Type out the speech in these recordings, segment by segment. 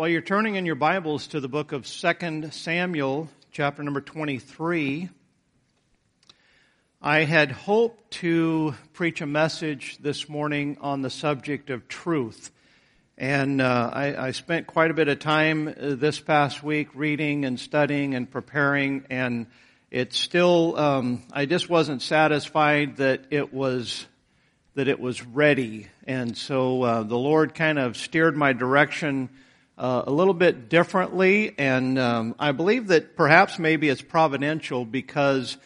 While you're turning in your Bibles to the book of 2 Samuel, chapter number 23, I had hoped to preach a message this morning on the subject of truth. And uh, I, I, spent quite a bit of time uh, this past week reading and studying and preparing, and it's still, um, I just wasn't satisfied that it was that it was ready. And so uh, the Lord kind of steered my direction uh, a little bit differently, and um, I believe that perhaps maybe it's providential because,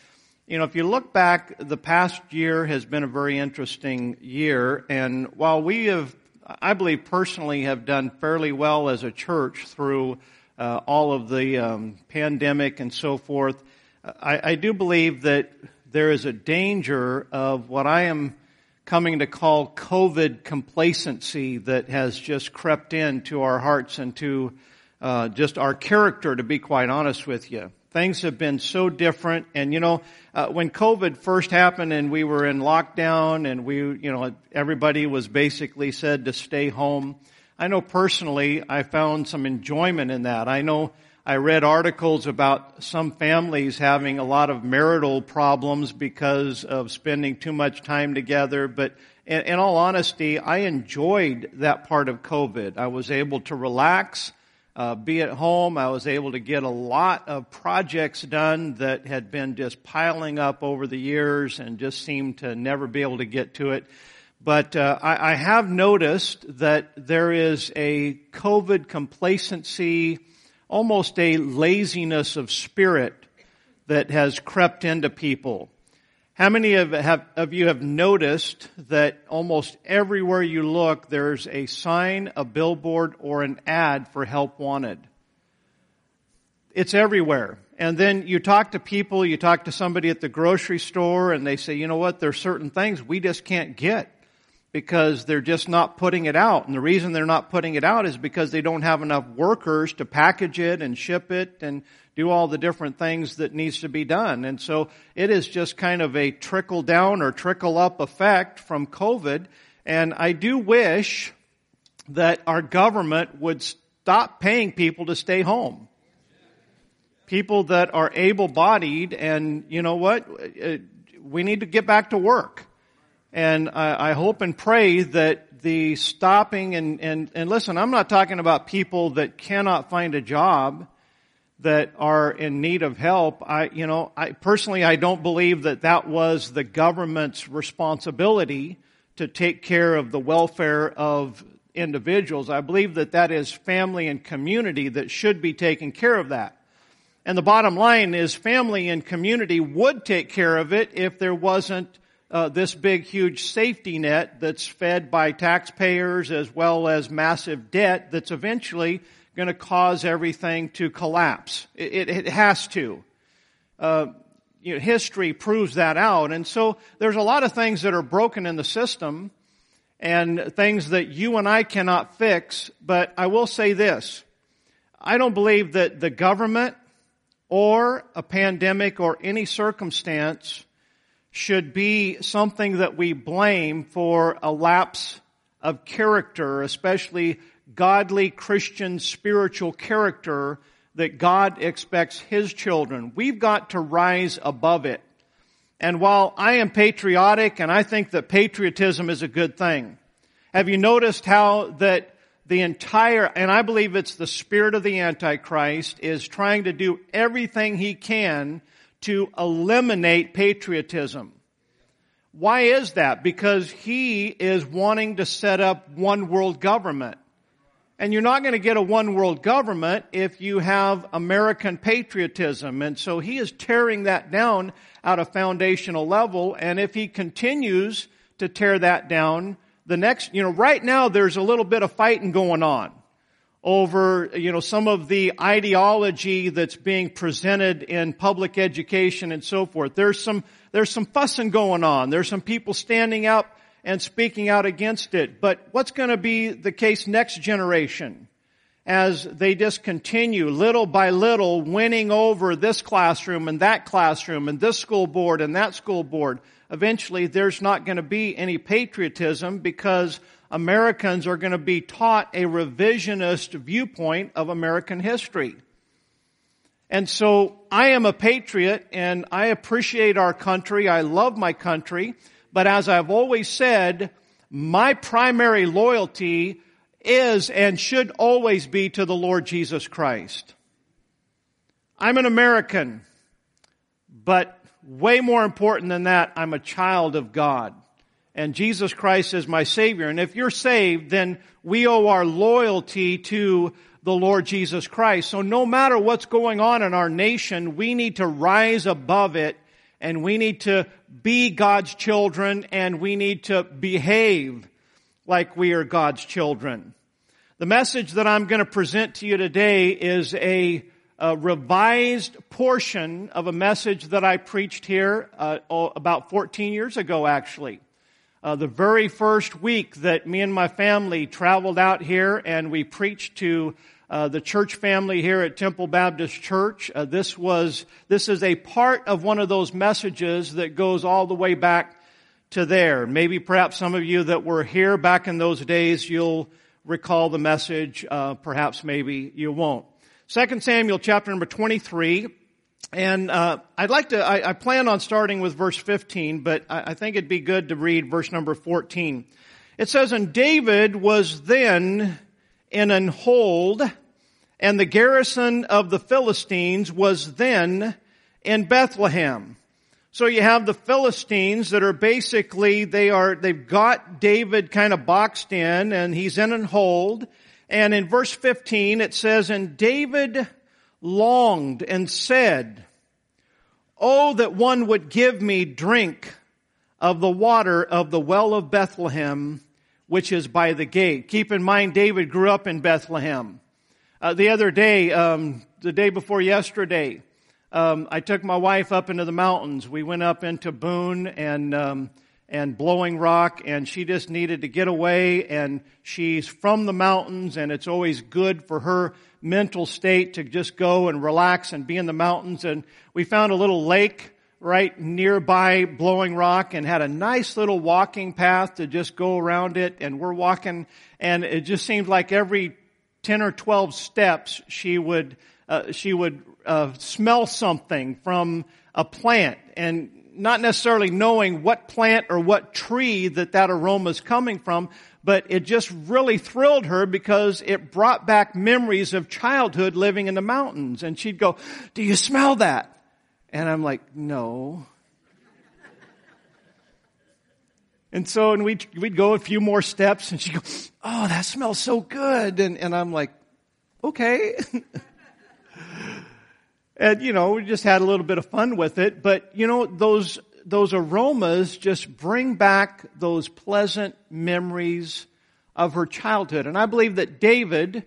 you know, if you look back, the past year has been a very interesting year, and while we have, I believe personally, have done fairly well as a church through uh, all of the um, pandemic and so forth, I, I do believe that there is a danger of what I am coming to call COVID complacency that has just crept into our hearts and to uh, just our character, to be quite honest with you. Things have been so different. And you know, uh, when COVID first happened and we were in lockdown and we, you know, everybody was basically said to stay home. I know personally I found some enjoyment in that. I know I read articles about some families having a lot of marital problems because of spending too much time together. But in, all honesty, I enjoyed that part of COVID. I was able to relax, uh, be at home. I was able to get a lot of projects done that had been just piling up over the years and just seemed to never be able to get to it. But uh, I, I have noticed that there is a COVID complacency almost a laziness of spirit that has crept into people. How many of, have, of you have noticed that almost everywhere you look, there's a sign, a billboard, or an ad for help wanted? It's everywhere. And then you talk to people, you talk to somebody at the grocery store, and they say, you know what, there's certain things we just can't get because they're just not putting it out. And the reason they're not putting it out is because they don't have enough workers to package it and ship it and do all the different things that needs to be done. And so it is just kind of a trickle down or trickle up effect from COVID. And I do wish that our government would stop paying people to stay home. People that are able bodied and you know what? Uh, we need to get back to work. And I, I hope and pray that the stopping and, and, and listen, I'm not talking about people that cannot find a job that are in need of help. I, you know, I personally, I don't believe that that was the government's responsibility to take care of the welfare of individuals. I believe that that is family and community that should be taking care of that. And the bottom line is family and community would take care of it if there wasn't uh, this big, huge safety net that's fed by taxpayers as well as massive debt that's eventually going to cause everything to collapse. It, it, it has to. Uh, you know, history proves that out. And so there's a lot of things that are broken in the system and things that you and I cannot fix. But I will say this. I don't believe that the government or a pandemic or any circumstance should be something that we blame for a lapse of character, especially godly Christian spiritual character that God expects His children. We've got to rise above it. And while I am patriotic and I think that patriotism is a good thing, have you noticed how that the entire, and I believe it's the spirit of the Antichrist, is trying to do everything he can to eliminate patriotism. Why is that? Because he is wanting to set up one world government. And you're not going to get a one world government if you have American patriotism. And so he is tearing that down at a foundational level. And if he continues to tear that down, the next, you know, right now there's a little bit of fighting going on over, you know, some of the ideology that's being presented in public education and so forth. There's some, there's some fussing going on. There's some people standing up and speaking out against it. But what's going to be the case next generation? as they just continue little by little winning over this classroom and that classroom and this school board and that school board, eventually there's not going to be any patriotism because Americans are going to be taught a revisionist viewpoint of American history. And so I am a patriot and I appreciate our country. I love my country. But as I've always said, my primary loyalty is and should always be to the Lord Jesus Christ. I'm an American, but way more important than that, I'm a child of God. And Jesus Christ is my Savior. And if you're saved, then we owe our loyalty to the Lord Jesus Christ. So no matter what's going on in our nation, we need to rise above it and we need to be God's children and we need to behave like we are God's children. The message that I'm going to present to you today is a, a revised portion of a message that I preached here uh, about 14 years ago, actually. Uh, the very first week that me and my family traveled out here and we preached to uh, the church family here at Temple Baptist Church. Uh, this was, this is a part of one of those messages that goes all the way back to there. Maybe perhaps some of you that were here back in those days, you'll recall the message. Uh, perhaps maybe you won't. Second Samuel chapter number 23. And uh, I'd like to, I, I, plan on starting with verse 15, but I, I think it'd be good to read verse number 14. It says, And David was then in an hold, and the garrison of the Philistines was then in Bethlehem. So you have the Philistines that are basically, they are, they've got David kind of boxed in and he's in an hold. And in verse 15 it says, And David longed and said, Oh, that one would give me drink of the water of the well of Bethlehem which is by the gate. Keep in mind, David grew up in Bethlehem. Uh, the other day, um, the day before yesterday, um, I took my wife up into the mountains. We went up into Boone and um, and Blowing Rock, and she just needed to get away. And she's from the mountains, and it's always good for her mental state to just go and relax and be in the mountains. And we found a little lake right nearby Blowing Rock and had a nice little walking path to just go around it. And we're walking and it just seemed like every 10 or 12 steps she would, uh, she would uh, smell something from a plant and not necessarily knowing what plant or what tree that that aroma is coming from, but it just really thrilled her because it brought back memories of childhood living in the mountains. And she'd go, do you smell that? And I'm like, no. And so, and we'd, we'd go a few more steps and she'd go, oh, that smells so good. And, and I'm like, okay. and, you know, we just had a little bit of fun with it. But, you know, those, those aromas just bring back those pleasant memories of her childhood. And I believe that David,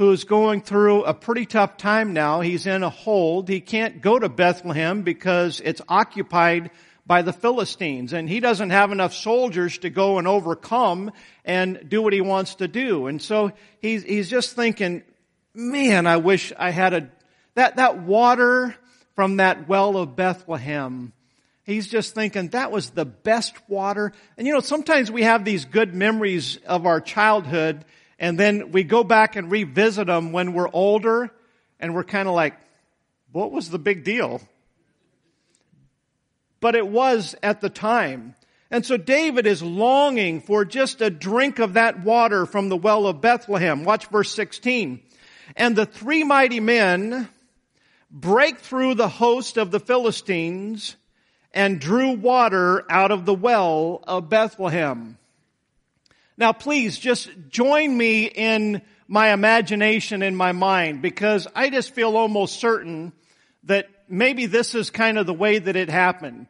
who's going through a pretty tough time now. He's in a hold. He can't go to Bethlehem because it's occupied by the Philistines and he doesn't have enough soldiers to go and overcome and do what he wants to do. And so he's, he's just thinking, man, I wish I had a, that, that water from that well of Bethlehem. He's just thinking that was the best water. And you know, sometimes we have these good memories of our childhood and then we go back and revisit them when we're older and we're kind of like, what was the big deal? But it was at the time. And so David is longing for just a drink of that water from the well of Bethlehem. Watch verse 16. And the three mighty men break through the host of the Philistines and drew water out of the well of Bethlehem. Now please just join me in my imagination in my mind because I just feel almost certain that maybe this is kind of the way that it happened.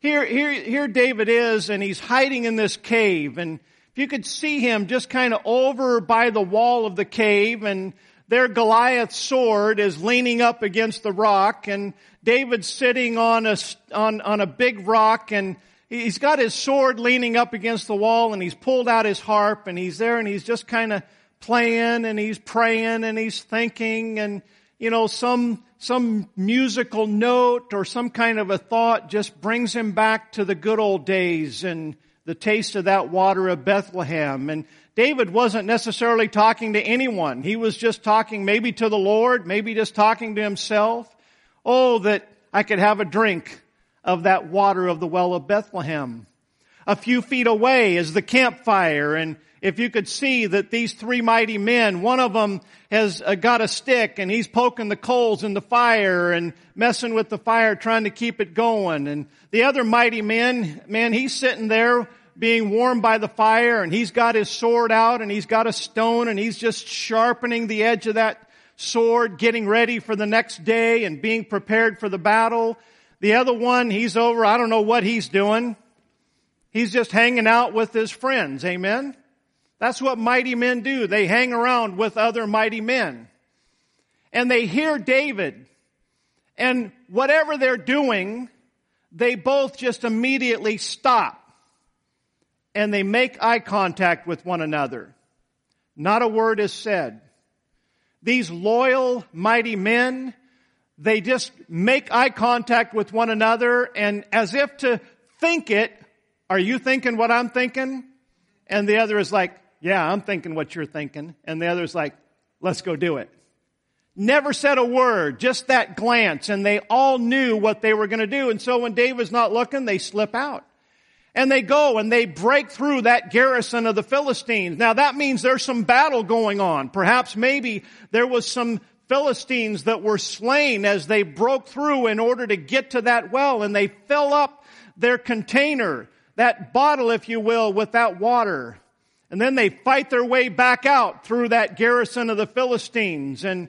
Here, here, here David is and he's hiding in this cave and if you could see him just kind of over by the wall of the cave and there Goliath's sword is leaning up against the rock and David's sitting on a, on, on a big rock and he's got his sword leaning up against the wall and he's pulled out his harp and he's there and he's just kind of playing and he's praying and he's thinking and, you know, some, some musical note or some kind of a thought just brings him back to the good old days and the taste of that water of Bethlehem. And David wasn't necessarily talking to anyone. He was just talking maybe to the Lord, maybe just talking to himself. Oh, that I could have a drink of that water of the well of Bethlehem. A few feet away is the campfire and if you could see that these three mighty men, one of them has uh, got a stick and he's poking the coals in the fire and messing with the fire trying to keep it going. And the other mighty man, man, he's sitting there being warmed by the fire and he's got his sword out and he's got a stone and he's just sharpening the edge of that sword, getting ready for the next day and being prepared for the battle. The other one, he's over, I don't know what he's doing. He's just hanging out with his friends. Amen. That's what mighty men do. They hang around with other mighty men. And they hear David. And whatever they're doing, they both just immediately stop. And they make eye contact with one another. Not a word is said. These loyal, mighty men, they just make eye contact with one another and as if to think it, are you thinking what I'm thinking? And the other is like, yeah, I'm thinking what you're thinking. And the other is like, let's go do it. Never said a word, just that glance. And they all knew what they were going to do. And so when David's not looking, they slip out. And they go and they break through that garrison of the Philistines. Now that means there's some battle going on. Perhaps maybe there was some Philistines that were slain as they broke through in order to get to that well and they fill up their container, that bottle, if you will, with that water. And then they fight their way back out through that garrison of the Philistines. And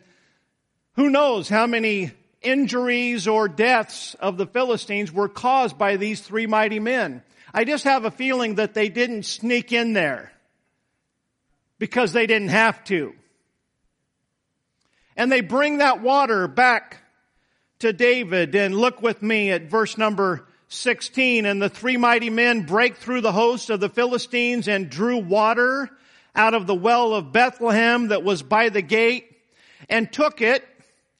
who knows how many injuries or deaths of the Philistines were caused by these three mighty men. I just have a feeling that they didn't sneak in there because they didn't have to. And they bring that water back to David and look with me at verse number 16, and the three mighty men break through the host of the Philistines and drew water out of the well of Bethlehem that was by the gate and took it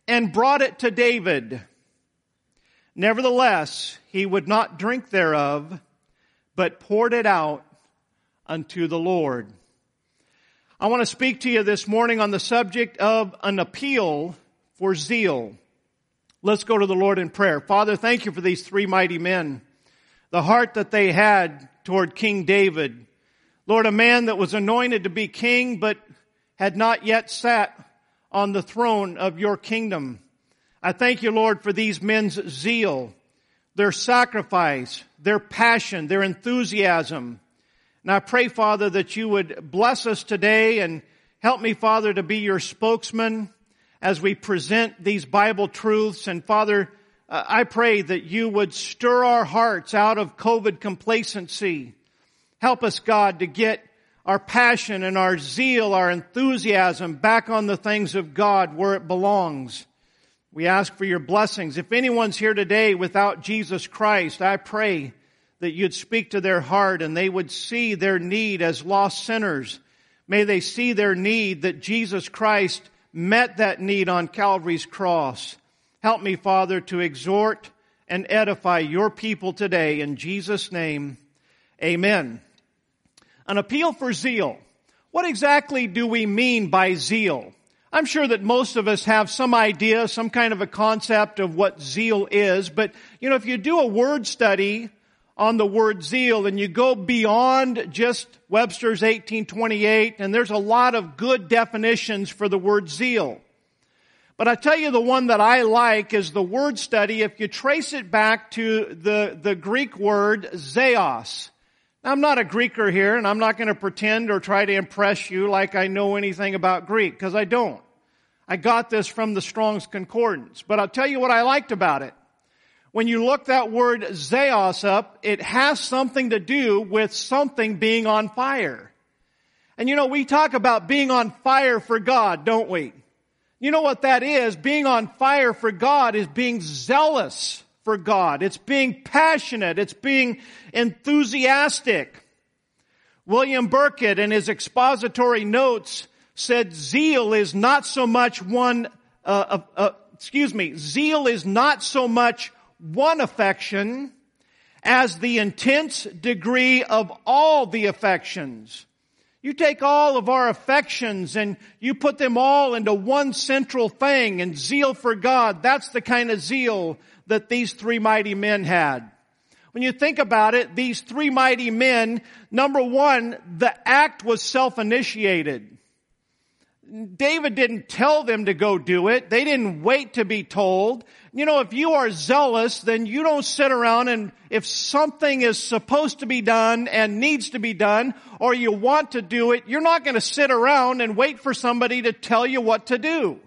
and brought it to David. Nevertheless, he would not drink thereof, but poured it out unto the Lord. I want to speak to you this morning on the subject of an appeal for zeal. Let's go to the Lord in prayer. Father, thank you for these three mighty men. The heart that they had toward King David. Lord, a man that was anointed to be king, but had not yet sat on the throne of your kingdom. I thank you, Lord, for these men's zeal, their sacrifice, their passion, their enthusiasm. And I pray, Father, that you would bless us today and help me, Father, to be your spokesman as we present these Bible truths. And Father, uh, I pray that you would stir our hearts out of COVID complacency. Help us, God, to get our passion and our zeal, our enthusiasm back on the things of God where it belongs. We ask for your blessings. If anyone's here today without Jesus Christ, I pray that you'd speak to their heart and they would see their need as lost sinners. May they see their need that Jesus Christ met that need on Calvary's cross. Help me, Father, to exhort and edify your people today. In Jesus' name, amen. An appeal for zeal. What exactly do we mean by zeal? I'm sure that most of us have some idea, some kind of a concept of what zeal is, but you know, if you do a word study on the word zeal and you go beyond just Webster's 1828 and there's a lot of good definitions for the word zeal. But I tell you the one that I like is the word study if you trace it back to the, the Greek word zeos. Now, I'm not a Greeker here and I'm not going to pretend or try to impress you like I know anything about Greek because I don't. I got this from the Strong's Concordance. But I'll tell you what I liked about it when you look that word zeos up, it has something to do with something being on fire. And you know, we talk about being on fire for God, don't we? You know what that is? Being on fire for God is being zealous for God. It's being passionate. It's being enthusiastic. William Burkitt in his expository notes said zeal is not so much one, uh, uh, uh, excuse me, zeal is not so much one affection as the intense degree of all the affections. You take all of our affections and you put them all into one central thing and zeal for God. That's the kind of zeal that these three mighty men had. When you think about it, these three mighty men, number one, the act was self-initiated. David didn't tell them to go do it. They didn't wait to be told. You know, if you are zealous, then you don't sit around and if something is supposed to be done and needs to be done, or you want to do it, you're not going to sit around and wait for somebody to tell you what to do.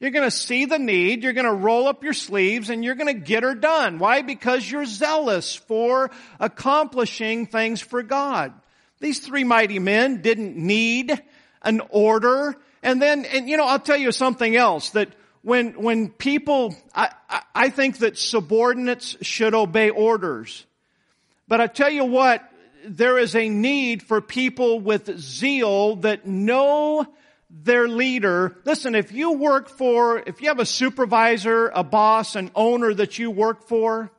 You're going to see the need, you're going to roll up your sleeves, and you're going to get her done. Why? Because you're zealous for accomplishing things for God. These three mighty men didn't need an order. And then, and you know, I'll tell you something else that when, when people, I, I think that subordinates should obey orders. But I tell you what, there is a need for people with zeal that know their leader. Listen, if you work for, if you have a supervisor, a boss, an owner that you work for,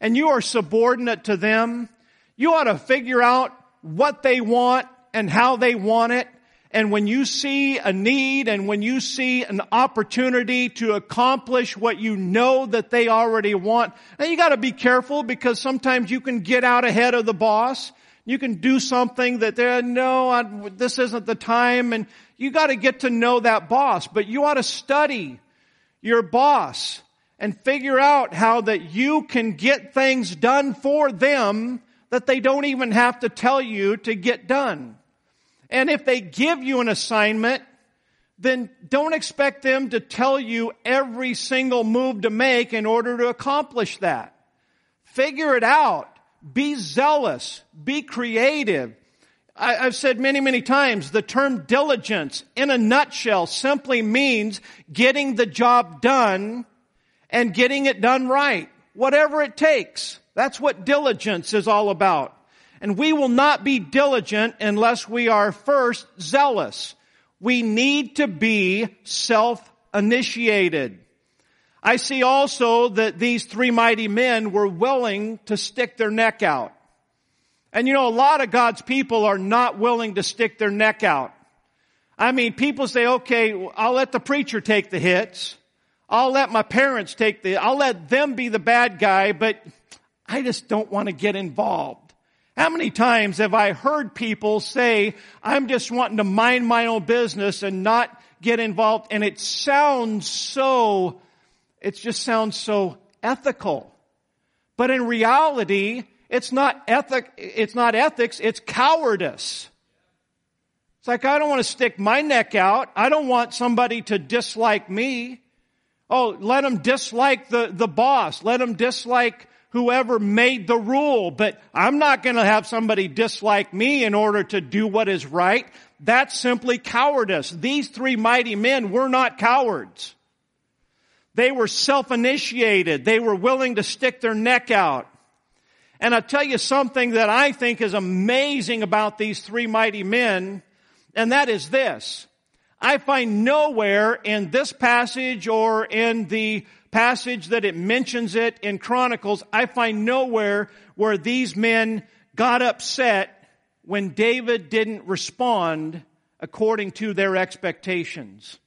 and you are subordinate to them, you ought to figure out what they want and how they want it and when you see a need and when you see an opportunity to accomplish what you know that they already want, now you gotta be careful because sometimes you can get out ahead of the boss. You can do something that they're, no, I, this isn't the time and you gotta get to know that boss, but you ought to study your boss and figure out how that you can get things done for them that they don't even have to tell you to get done. And if they give you an assignment, then don't expect them to tell you every single move to make in order to accomplish that. Figure it out. Be zealous. Be creative. I, have said many, many times the term diligence in a nutshell simply means getting the job done and getting it done right. Whatever it takes. That's what diligence is all about. And we will not be diligent unless we are first zealous. We need to be self-initiated. I see also that these three mighty men were willing to stick their neck out. And you know, a lot of God's people are not willing to stick their neck out. I mean, people say, okay, I'll let the preacher take the hits. I'll let my parents take the, I'll let them be the bad guy, but I just don't want to get involved. How many times have I heard people say, I'm just wanting to mind my own business and not get involved? And it sounds so, it just sounds so ethical. But in reality, it's not ethic, it's not ethics, it's cowardice. It's like, I don't want to stick my neck out. I don't want somebody to dislike me. Oh, let them dislike the, the boss. Let them dislike whoever made the rule, but I'm not going to have somebody dislike me in order to do what is right. That's simply cowardice. These three mighty men were not cowards. They were self-initiated. They were willing to stick their neck out. And I'll tell you something that I think is amazing about these three mighty men, and that is this. I find nowhere in this passage or in the passage that it mentions it in Chronicles, I find nowhere where these men got upset when David didn't respond according to their expectations.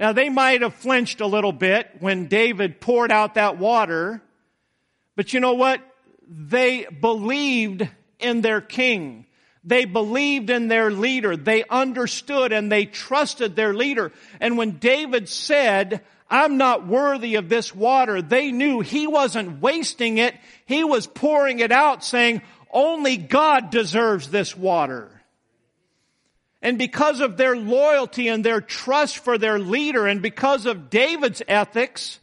Now they might have flinched a little bit when David poured out that water, but you know what? They believed in their king. They believed in their leader. They understood and they trusted their leader. And when David said, I'm not worthy of this water. They knew he wasn't wasting it. He was pouring it out saying, only God deserves this water. And because of their loyalty and their trust for their leader and because of David's ethics,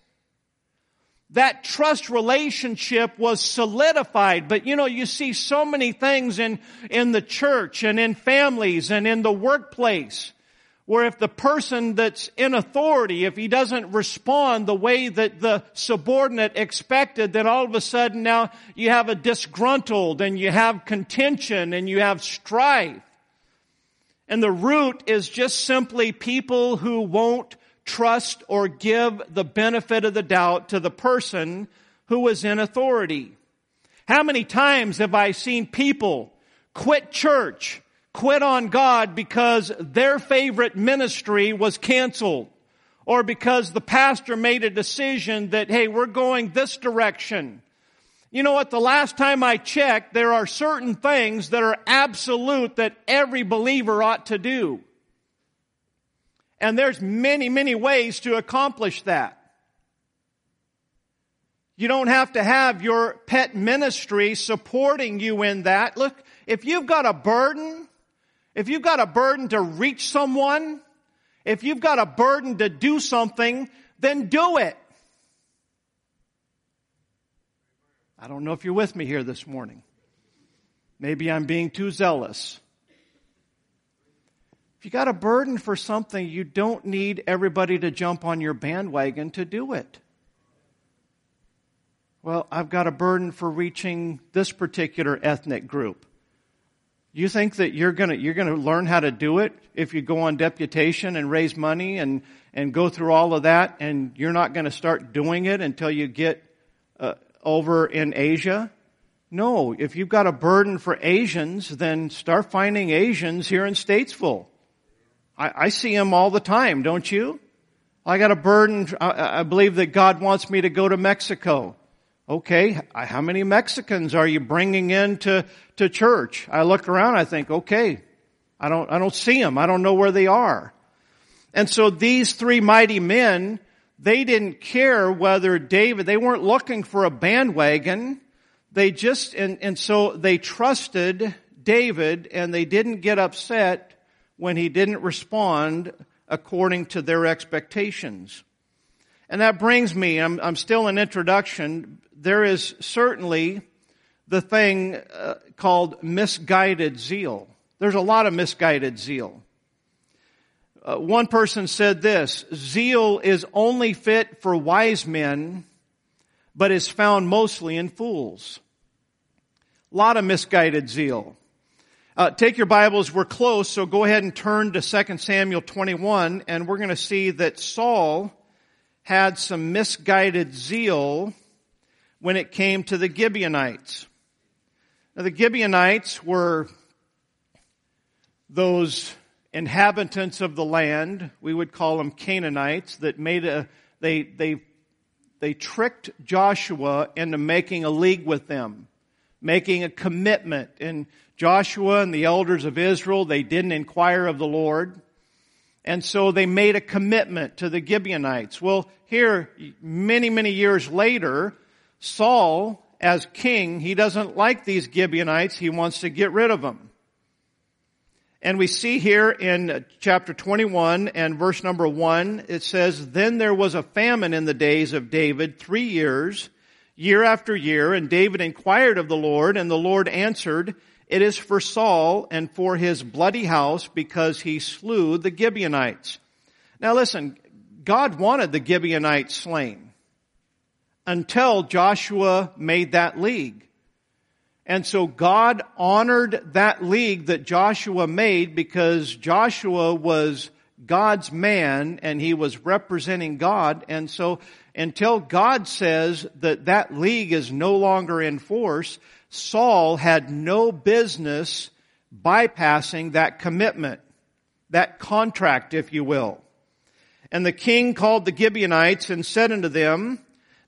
that trust relationship was solidified. But you know, you see so many things in, in the church and in families and in the workplace where if the person that's in authority, if he doesn't respond the way that the subordinate expected, then all of a sudden now you have a disgruntled and you have contention and you have strife. And the root is just simply people who won't trust or give the benefit of the doubt to the person who is in authority. How many times have I seen people quit church, quit on God because their favorite ministry was canceled? Or because the pastor made a decision that, hey, we're going this direction. You know what? The last time I checked, there are certain things that are absolute that every believer ought to do. And there's many, many ways to accomplish that. You don't have to have your pet ministry supporting you in that. Look, if you've got a burden, if you've got a burden to reach someone, if you've got a burden to do something, then do it. I don't know if you're with me here this morning. Maybe I'm being too zealous. If you got a burden for something, you don't need everybody to jump on your bandwagon to do it. Well, I've got a burden for reaching this particular ethnic group. You think that you're gonna, you're gonna learn how to do it if you go on deputation and raise money and, and go through all of that and you're not gonna start doing it until you get uh, over in Asia? No, if you've got a burden for Asians, then start finding Asians here in Statesville. I, I see them all the time, don't you? I got a burden. I, I believe that God wants me to go to Mexico. Okay, how many Mexicans are you bringing into to church? I look around. I think, okay, I don't I don't see them. I don't know where they are. And so these three mighty men, they didn't care whether David. They weren't looking for a bandwagon. They just and and so they trusted David, and they didn't get upset when he didn't respond according to their expectations. And that brings me, I'm, I'm still in introduction, there is certainly the thing uh, called misguided zeal. There's a lot of misguided zeal. Uh, one person said this, zeal is only fit for wise men, but is found mostly in fools. A lot of misguided zeal. Uh, take your Bibles, we're close, so go ahead and turn to 2 Samuel 21, and we're going to see that Saul had some misguided zeal when it came to the Gibeonites. Now, the Gibeonites were those inhabitants of the land, we would call them Canaanites, that made a, they, they, they tricked Joshua into making a league with them, making a commitment. And Joshua and the elders of Israel, they didn't inquire of the Lord. And so they made a commitment to the Gibeonites. Well, here, many, many years later, Saul, as king, he doesn't like these Gibeonites. He wants to get rid of them. And we see here in chapter 21 and verse number 1, it says, Then there was a famine in the days of David three years, year after year, and David inquired of the Lord, and the Lord answered, it is for Saul and for his bloody house because he slew the Gibeonites. Now listen, God wanted the Gibeonites slain until Joshua made that league. And so God honored that league that Joshua made because Joshua was God's man and he was representing God. And so until God says that that league is no longer in force, Saul had no business bypassing that commitment, that contract, if you will. And the king called the Gibeonites and said unto them,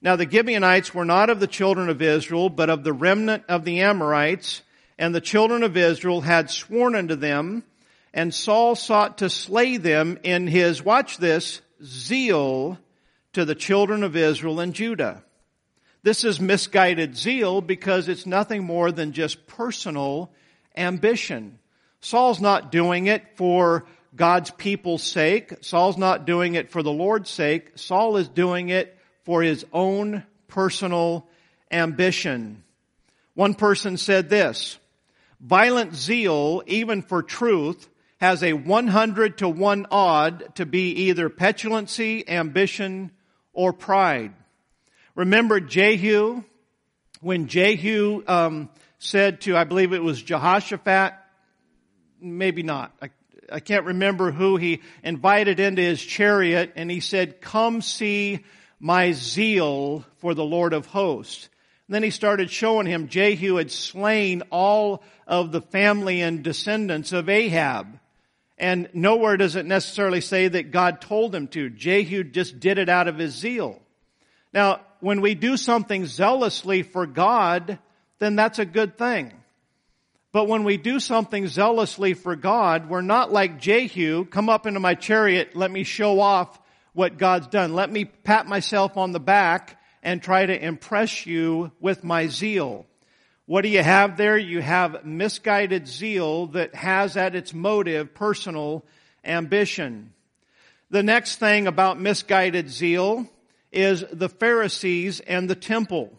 Now the Gibeonites were not of the children of Israel, but of the remnant of the Amorites, and the children of Israel had sworn unto them, and Saul sought to slay them in his, watch this, zeal to the children of Israel and Judah. This is misguided zeal because it's nothing more than just personal ambition. Saul's not doing it for God's people's sake. Saul's not doing it for the Lord's sake. Saul is doing it for his own personal ambition. One person said this, violent zeal, even for truth, has a 100 to 1 odd to be either petulancy, ambition, or pride. Remember Jehu? When Jehu um, said to, I believe it was Jehoshaphat, maybe not. I, I can't remember who he invited into his chariot and he said, come see my zeal for the Lord of hosts. And then he started showing him Jehu had slain all of the family and descendants of Ahab. And nowhere does it necessarily say that God told him to. Jehu just did it out of his zeal. Now, when we do something zealously for God, then that's a good thing. But when we do something zealously for God, we're not like Jehu, come up into my chariot, let me show off what God's done. Let me pat myself on the back and try to impress you with my zeal. What do you have there? You have misguided zeal that has at its motive personal ambition. The next thing about misguided zeal is the Pharisees and the temple.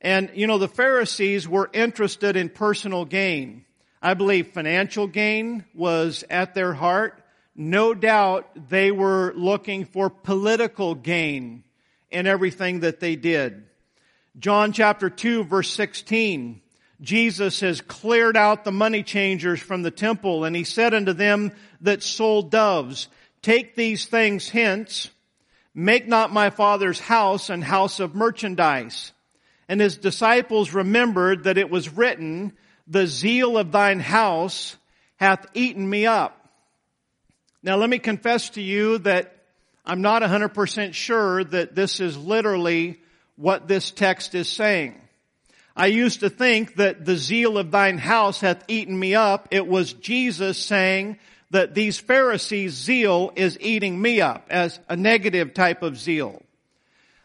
And, you know, the Pharisees were interested in personal gain. I believe financial gain was at their heart. No doubt they were looking for political gain in everything that they did. John chapter 2 verse 16. Jesus has cleared out the money changers from the temple and he said unto them that sold doves, take these things hence Make not my father's house an house of merchandise. And his disciples remembered that it was written, the zeal of thine house hath eaten me up. Now let me confess to you that I'm not 100% sure that this is literally what this text is saying. I used to think that the zeal of thine house hath eaten me up. It was Jesus saying, that these Pharisees' zeal is eating me up as a negative type of zeal.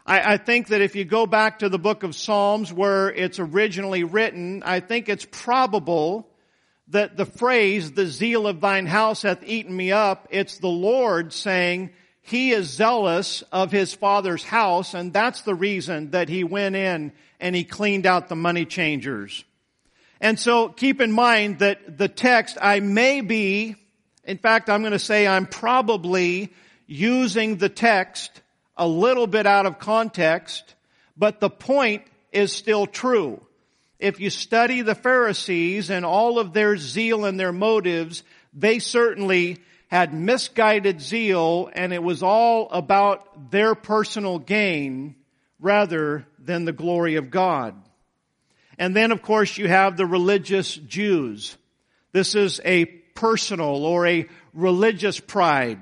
I, I, think that if you go back to the book of Psalms where it's originally written, I think it's probable that the phrase, the zeal of thine house hath eaten me up, it's the Lord saying, he is zealous of his father's house, and that's the reason that he went in and he cleaned out the money changers. And so keep in mind that the text, I may be in fact, I'm going to say I'm probably using the text a little bit out of context, but the point is still true. If you study the Pharisees and all of their zeal and their motives, they certainly had misguided zeal and it was all about their personal gain rather than the glory of God. And then of course you have the religious Jews. This is a personal or a religious pride.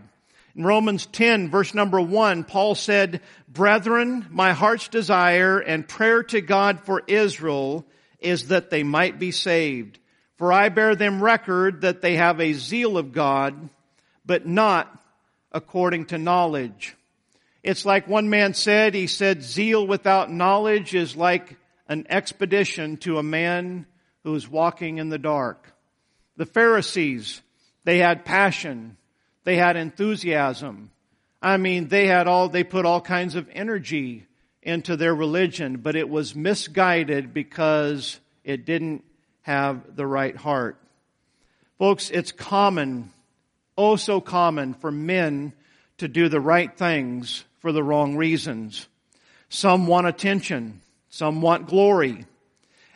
In Romans 10 verse number 1, Paul said, Brethren, my heart's desire and prayer to God for Israel is that they might be saved. For I bear them record that they have a zeal of God, but not according to knowledge. It's like one man said, he said, zeal without knowledge is like an expedition to a man who is walking in the dark. The Pharisees, they had passion. They had enthusiasm. I mean, they had all, they put all kinds of energy into their religion, but it was misguided because it didn't have the right heart. Folks, it's common, oh so common for men to do the right things for the wrong reasons. Some want attention. Some want glory.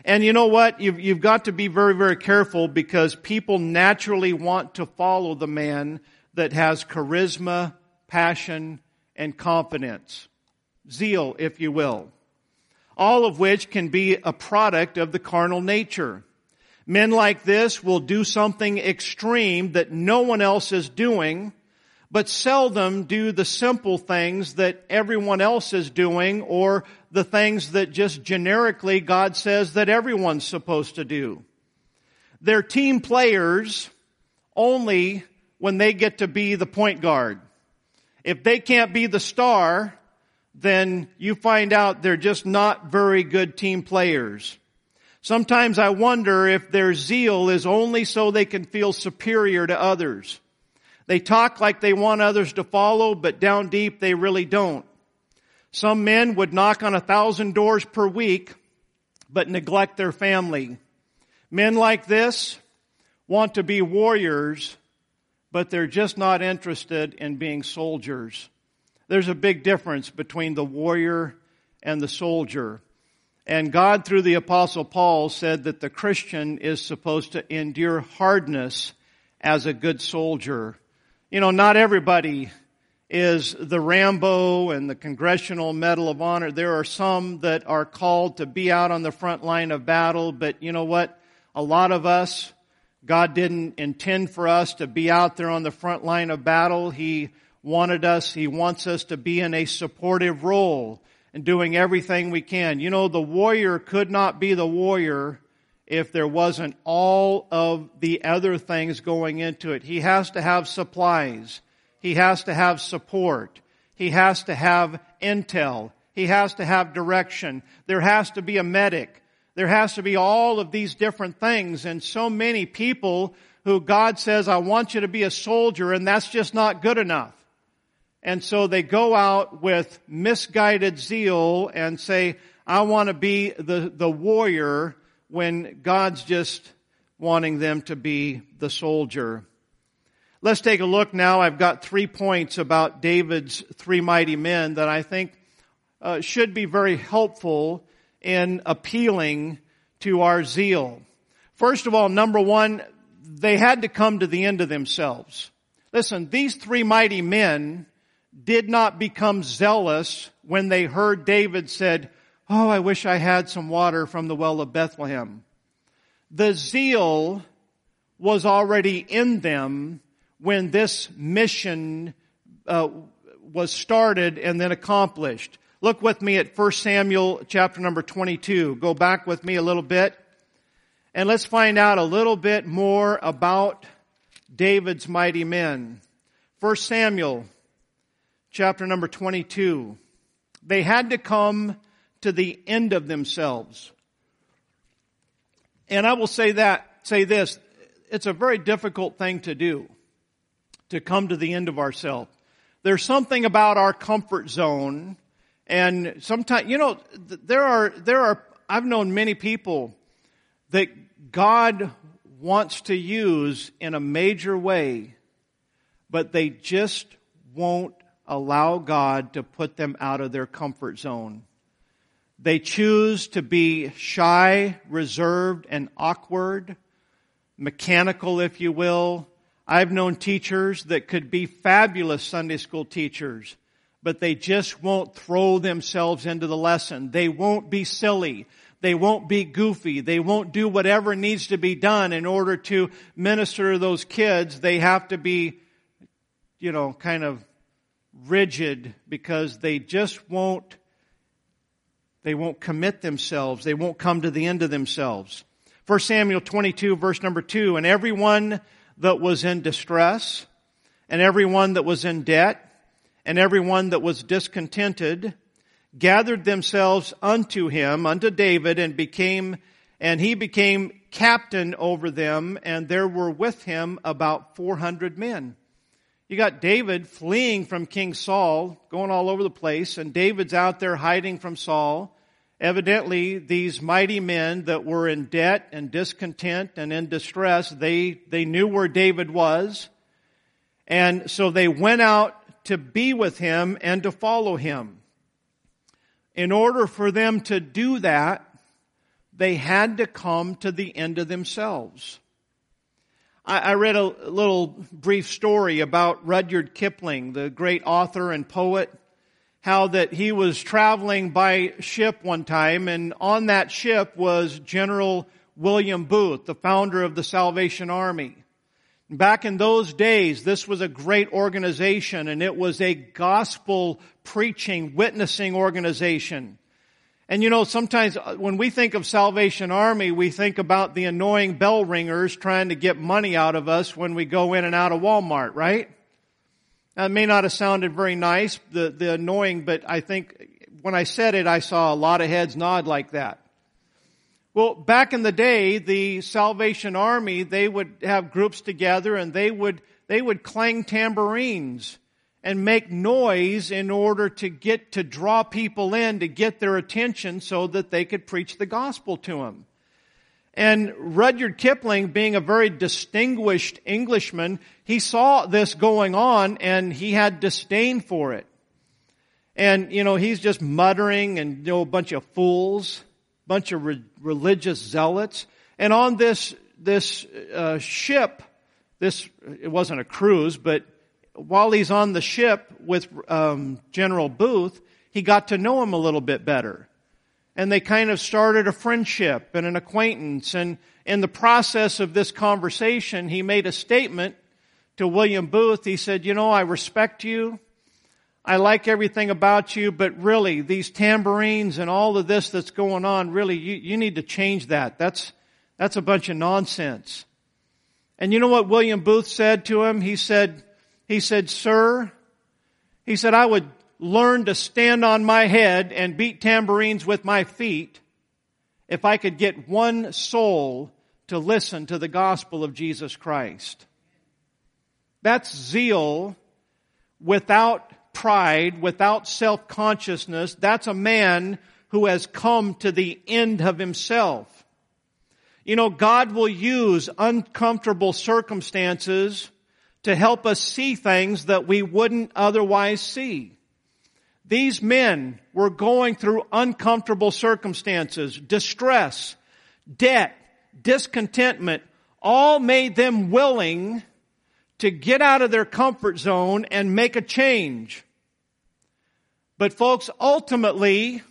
And you know what? You've, you've got to be very, very careful because people naturally want to follow the man that has charisma, passion, and confidence. Zeal, if you will. All of which can be a product of the carnal nature. Men like this will do something extreme that no one else is doing but seldom do the simple things that everyone else is doing or the things that just generically God says that everyone's supposed to do. They're team players only when they get to be the point guard. If they can't be the star, then you find out they're just not very good team players. Sometimes I wonder if their zeal is only so they can feel superior to others. They talk like they want others to follow, but down deep they really don't. Some men would knock on a thousand doors per week, but neglect their family. Men like this want to be warriors, but they're just not interested in being soldiers. There's a big difference between the warrior and the soldier. And God, through the apostle Paul, said that the Christian is supposed to endure hardness as a good soldier. You know, not everybody is the Rambo and the Congressional Medal of Honor. There are some that are called to be out on the front line of battle, but you know what? A lot of us, God didn't intend for us to be out there on the front line of battle. He wanted us, He wants us to be in a supportive role and doing everything we can. You know, the warrior could not be the warrior if there wasn't all of the other things going into it. He has to have supplies. He has to have support. He has to have intel. He has to have direction. There has to be a medic. There has to be all of these different things. And so many people who God says, I want you to be a soldier, and that's just not good enough. And so they go out with misguided zeal and say, I want to be the, the warrior when God's just wanting them to be the soldier. Let's take a look now. I've got three points about David's three mighty men that I think uh, should be very helpful in appealing to our zeal. First of all, number one, they had to come to the end of themselves. Listen, these three mighty men did not become zealous when they heard David said, Oh, I wish I had some water from the well of Bethlehem. The zeal was already in them when this mission uh, was started and then accomplished. Look with me at 1 Samuel chapter number 22. Go back with me a little bit and let's find out a little bit more about David's mighty men. 1 Samuel chapter number 22. They had to come to the end of themselves. And I will say that, say this, it's a very difficult thing to do to come to the end of ourselves. There's something about our comfort zone and sometimes, you know, there are, there are, I've known many people that God wants to use in a major way, but they just won't allow God to put them out of their comfort zone. They choose to be shy, reserved, and awkward, mechanical, if you will, I've known teachers that could be fabulous Sunday school teachers, but they just won't throw themselves into the lesson. They won't be silly. They won't be goofy. They won't do whatever needs to be done in order to minister to those kids. They have to be, you know, kind of rigid because they just won't, they won't commit themselves. They won't come to the end of themselves. 1 Samuel 22 verse number 2, and everyone that was in distress, and everyone that was in debt, and everyone that was discontented, gathered themselves unto him, unto David, and became, and he became captain over them, and there were with him about 400 men. You got David fleeing from King Saul, going all over the place, and David's out there hiding from Saul. Evidently, these mighty men that were in debt and discontent and in distress, they, they knew where David was. And so they went out to be with him and to follow him. In order for them to do that, they had to come to the end of themselves. I, read a little brief story about Rudyard Kipling, the great author and poet how that he was traveling by ship one time and on that ship was General William Booth, the founder of the Salvation Army. Back in those days, this was a great organization and it was a gospel preaching, witnessing organization. And you know, sometimes uh, when we think of Salvation Army, we think about the annoying bell ringers trying to get money out of us when we go in and out of Walmart, right? It may not have sounded very nice, the, the annoying, but I think when I said it, I saw a lot of heads nod like that. Well, back in the day, the Salvation Army, they would have groups together and they would, they would clang tambourines and make noise in order to get, to draw people in, to get their attention so that they could preach the gospel to them. And Rudyard Kipling, being a very distinguished Englishman, he saw this going on and he had disdain for it. And, you know, he's just muttering and, you know, a bunch of fools, bunch of re- religious zealots. And on this, this uh, ship this, it wasn't a cruise, but while he's on the ship with um, General Booth, he got to know him a little bit better. And they kind of started a friendship and an acquaintance. And in the process of this conversation, he made a statement to William Booth. He said, You know, I respect you. I like everything about you, but really, these tambourines and all of this that's going on, really, you, you need to change that. That's, that's a bunch of nonsense. And you know what William Booth said to him? He said, he said, Sir, he said, I would learn to stand on my head and beat tambourines with my feet if I could get one soul to listen to the gospel of Jesus Christ. That's zeal without pride, without self-consciousness. That's a man who has come to the end of himself. You know, God will use uncomfortable circumstances to help us see things that we wouldn't otherwise see. These men were going through uncomfortable circumstances, distress, debt, discontentment, all made them willing to get out of their comfort zone and make a change. But folks, ultimately,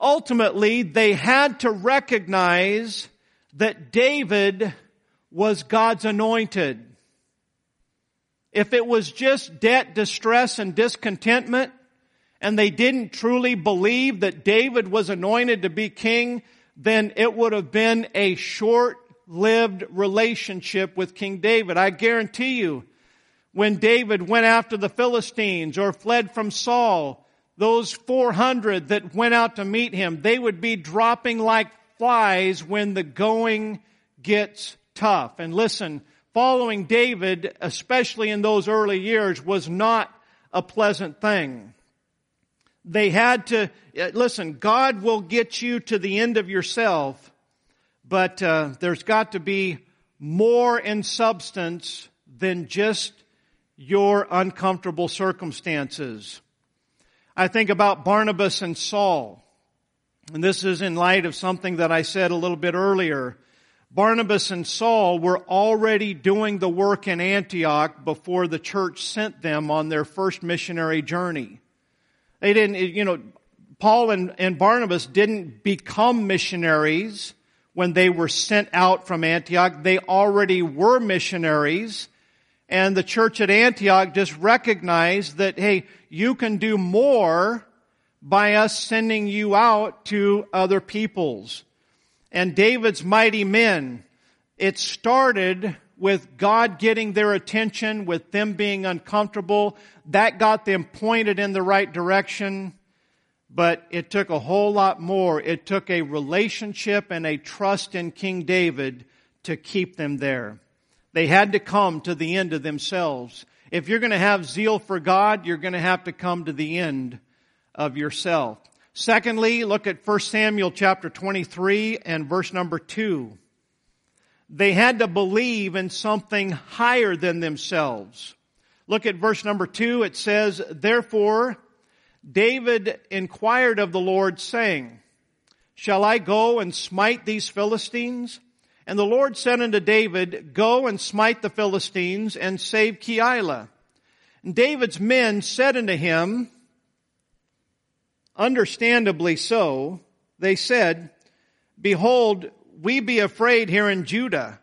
ultimately, they had to recognize that David was God's anointed. If it was just debt, distress, and discontentment, and they didn't truly believe that David was anointed to be king, then it would have been a short-lived relationship with King David. I guarantee you, when David went after the Philistines or fled from Saul, those 400 that went out to meet him, they would be dropping like flies when the going gets tough. And listen, following David, especially in those early years, was not a pleasant thing. They had to, uh, listen, God will get you to the end of yourself, but uh, there's got to be more in substance than just your uncomfortable circumstances. I think about Barnabas and Saul. And this is in light of something that I said a little bit earlier. Barnabas and Saul were already doing the work in Antioch before the church sent them on their first missionary journey. They didn't, you know, Paul and, and Barnabas didn't become missionaries when they were sent out from Antioch. They already were missionaries. And the church at Antioch just recognized that, hey, you can do more by us sending you out to other peoples and David's mighty men, it started with God getting their attention, with them being uncomfortable. That got them pointed in the right direction. But it took a whole lot more. It took a relationship and a trust in King David to keep them there. They had to come to the end of themselves. If you're going to have zeal for God, you're going to have to come to the end of yourself. Secondly, look at 1 Samuel chapter 23 and verse number 2. They had to believe in something higher than themselves. Look at verse number 2. It says, Therefore, David inquired of the Lord saying, Shall I go and smite these Philistines? And the Lord said unto David, Go and smite the Philistines and save Keilah. And David's men said unto him, understandably so, they said, Behold, we be afraid here in Judah.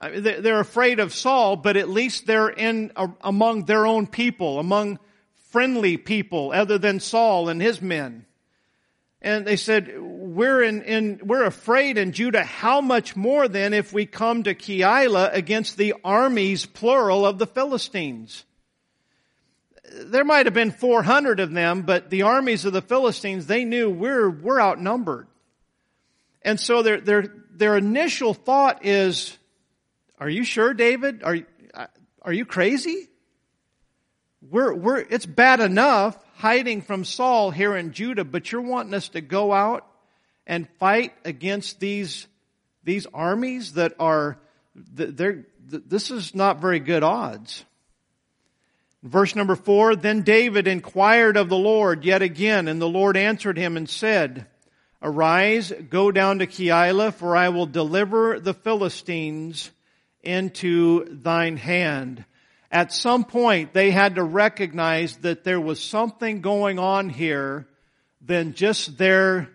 They're afraid of Saul, but at least they're in among their own people, among friendly people other than Saul and his men. And they said, we're in, in, we're afraid in Judah. How much more then if we come to Keilah against the armies, plural, of the Philistines? There might have been 400 of them, but the armies of the Philistines, they knew we're, we're outnumbered. And so their, their, their initial thought is, are you sure, David? Are, uh, are you crazy? We're, we're, it's bad enough hiding from Saul here in Judah, but you're wanting us to go out and fight against these, these armies that are, they're, this is not very good odds. Verse number four, then David inquired of the Lord yet again, and the Lord answered him and said, Arise, go down to Keilah, for I will deliver the Philistines into thine hand. At some point, they had to recognize that there was something going on here than just their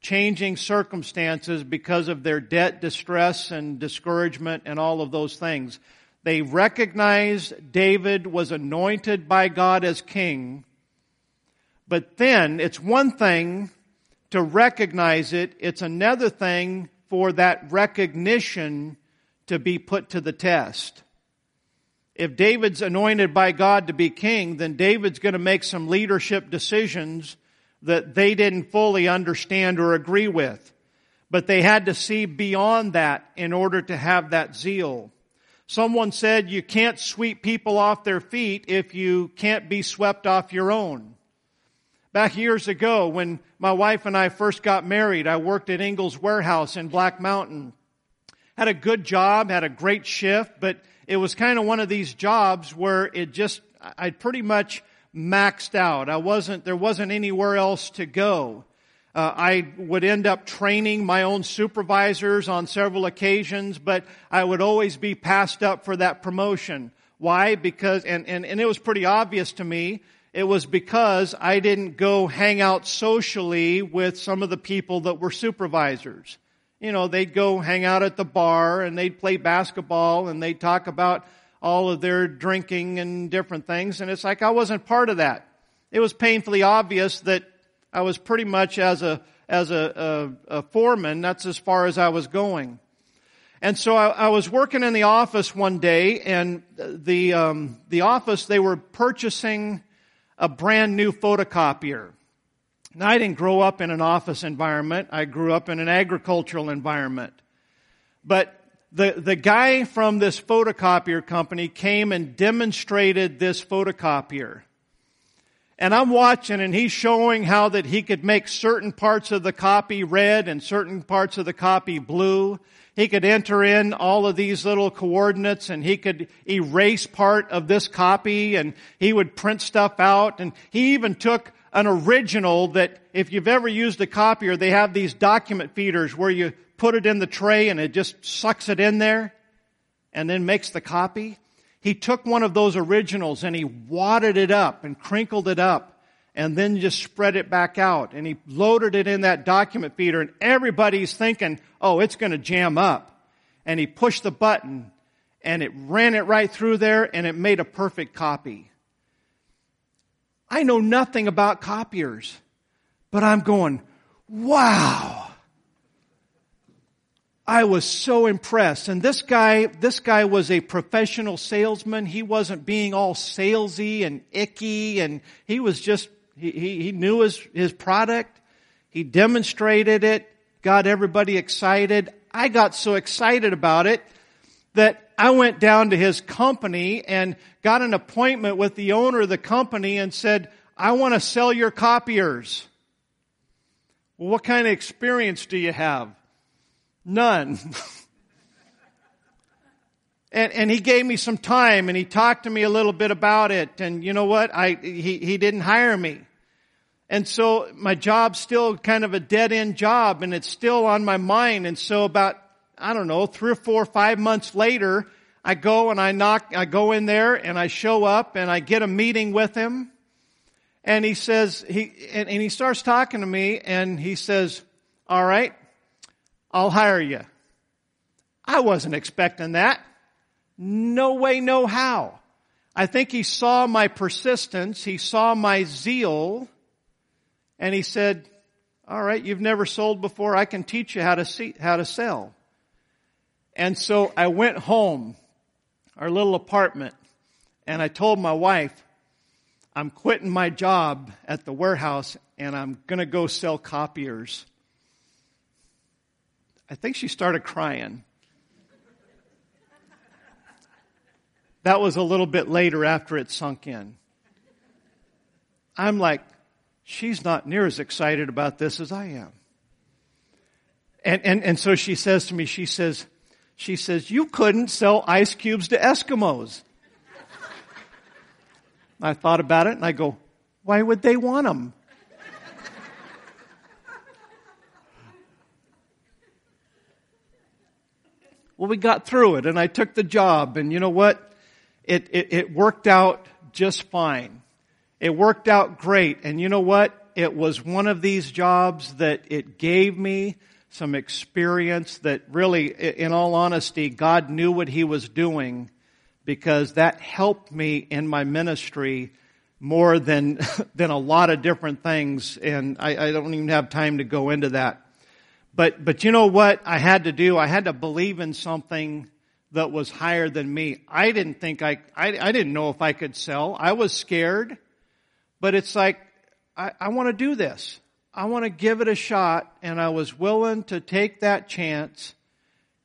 changing circumstances because of their debt distress and discouragement and all of those things. They recognized David was anointed by God as king, but then it's one thing to recognize it, it's another thing for that recognition to be put to the test. If David's anointed by God to be king, then David's going to make some leadership decisions that they didn't fully understand or agree with. But they had to see beyond that in order to have that zeal. Someone said you can't sweep people off their feet if you can't be swept off your own. Back years ago, when my wife and I first got married, I worked at Ingles Warehouse in Black Mountain. Had a good job, had a great shift, but it was kind of one of these jobs where it just, I pretty much maxed out. I wasn't, there wasn't anywhere else to go. Uh, I would end up training my own supervisors on several occasions, but I would always be passed up for that promotion. Why? Because, and, and, and it was pretty obvious to me it was because I didn't go hang out socially with some of the people that were supervisors. You know, they'd go hang out at the bar and they'd play basketball and they'd talk about all of their drinking and different things. And it's like I wasn't part of that. It was painfully obvious that I was pretty much as a, as a, a, a foreman, that's as far as I was going. And so I, I, was working in the office one day, and the um, the office they were purchasing a brand new photocopier. Now, I didn't grow up in an office environment. I grew up in an agricultural environment. But the, the guy from this photocopier company came and demonstrated this photocopier. And I'm watching and he's showing how that he could make certain parts of the copy red and certain parts of the copy blue. He could enter in all of these little coordinates and he could erase part of this copy and he would print stuff out and he even took an original that if you've ever used a copier, they have these document feeders where you put it in the tray and it just sucks it in there and then makes the copy. He took one of those originals and he wadded it up and crinkled it up and then just spread it back out. And he loaded it in that document feeder and everybody's thinking, oh, it's going to jam up. And he pushed the button and it ran it right through there and it made a perfect copy. I know nothing about copiers, but I'm going, wow. I was so impressed. And this guy, this guy was a professional salesman. He wasn't being all salesy and icky and he was just he, he, knew his, his product. He demonstrated it, got everybody excited. I got so excited about it that I went down to his company and got an appointment with the owner of the company and said, I want to sell your copiers. Well, what kind of experience do you have? None. And, and he gave me some time and he talked to me a little bit about it. And you know what? I, he, he didn't hire me. And so my job's still kind of a dead end job and it's still on my mind. And so about, I don't know, three or four, or five months later, I go and I knock, I go in there and I show up and I get a meeting with him. And he says, he, and, and he starts talking to me and he says, all right, I'll hire you. I wasn't expecting that. No way, no how. I think he saw my persistence. He saw my zeal and he said, all right, you've never sold before. I can teach you how to see, how to sell. And so I went home, our little apartment, and I told my wife, I'm quitting my job at the warehouse and I'm going to go sell copiers. I think she started crying. That was a little bit later after it sunk in. I'm like, she's not near as excited about this as I am. And, and, and so she says to me, she says, she says, you couldn't sell ice cubes to Eskimos. I thought about it and I go, why would they want them? Well, we got through it and I took the job and you know what? It, it, it worked out just fine. It worked out great. And you know what? It was one of these jobs that it gave me some experience that really, in all honesty, God knew what He was doing because that helped me in my ministry more than, than a lot of different things. And I, I don't even have time to go into that. But, but you know what I had to do? I had to believe in something that was higher than me. I didn't think I, I, I didn't know if I could sell. I was scared, but it's like, I, I want to do this. I want to give it a shot. And I was willing to take that chance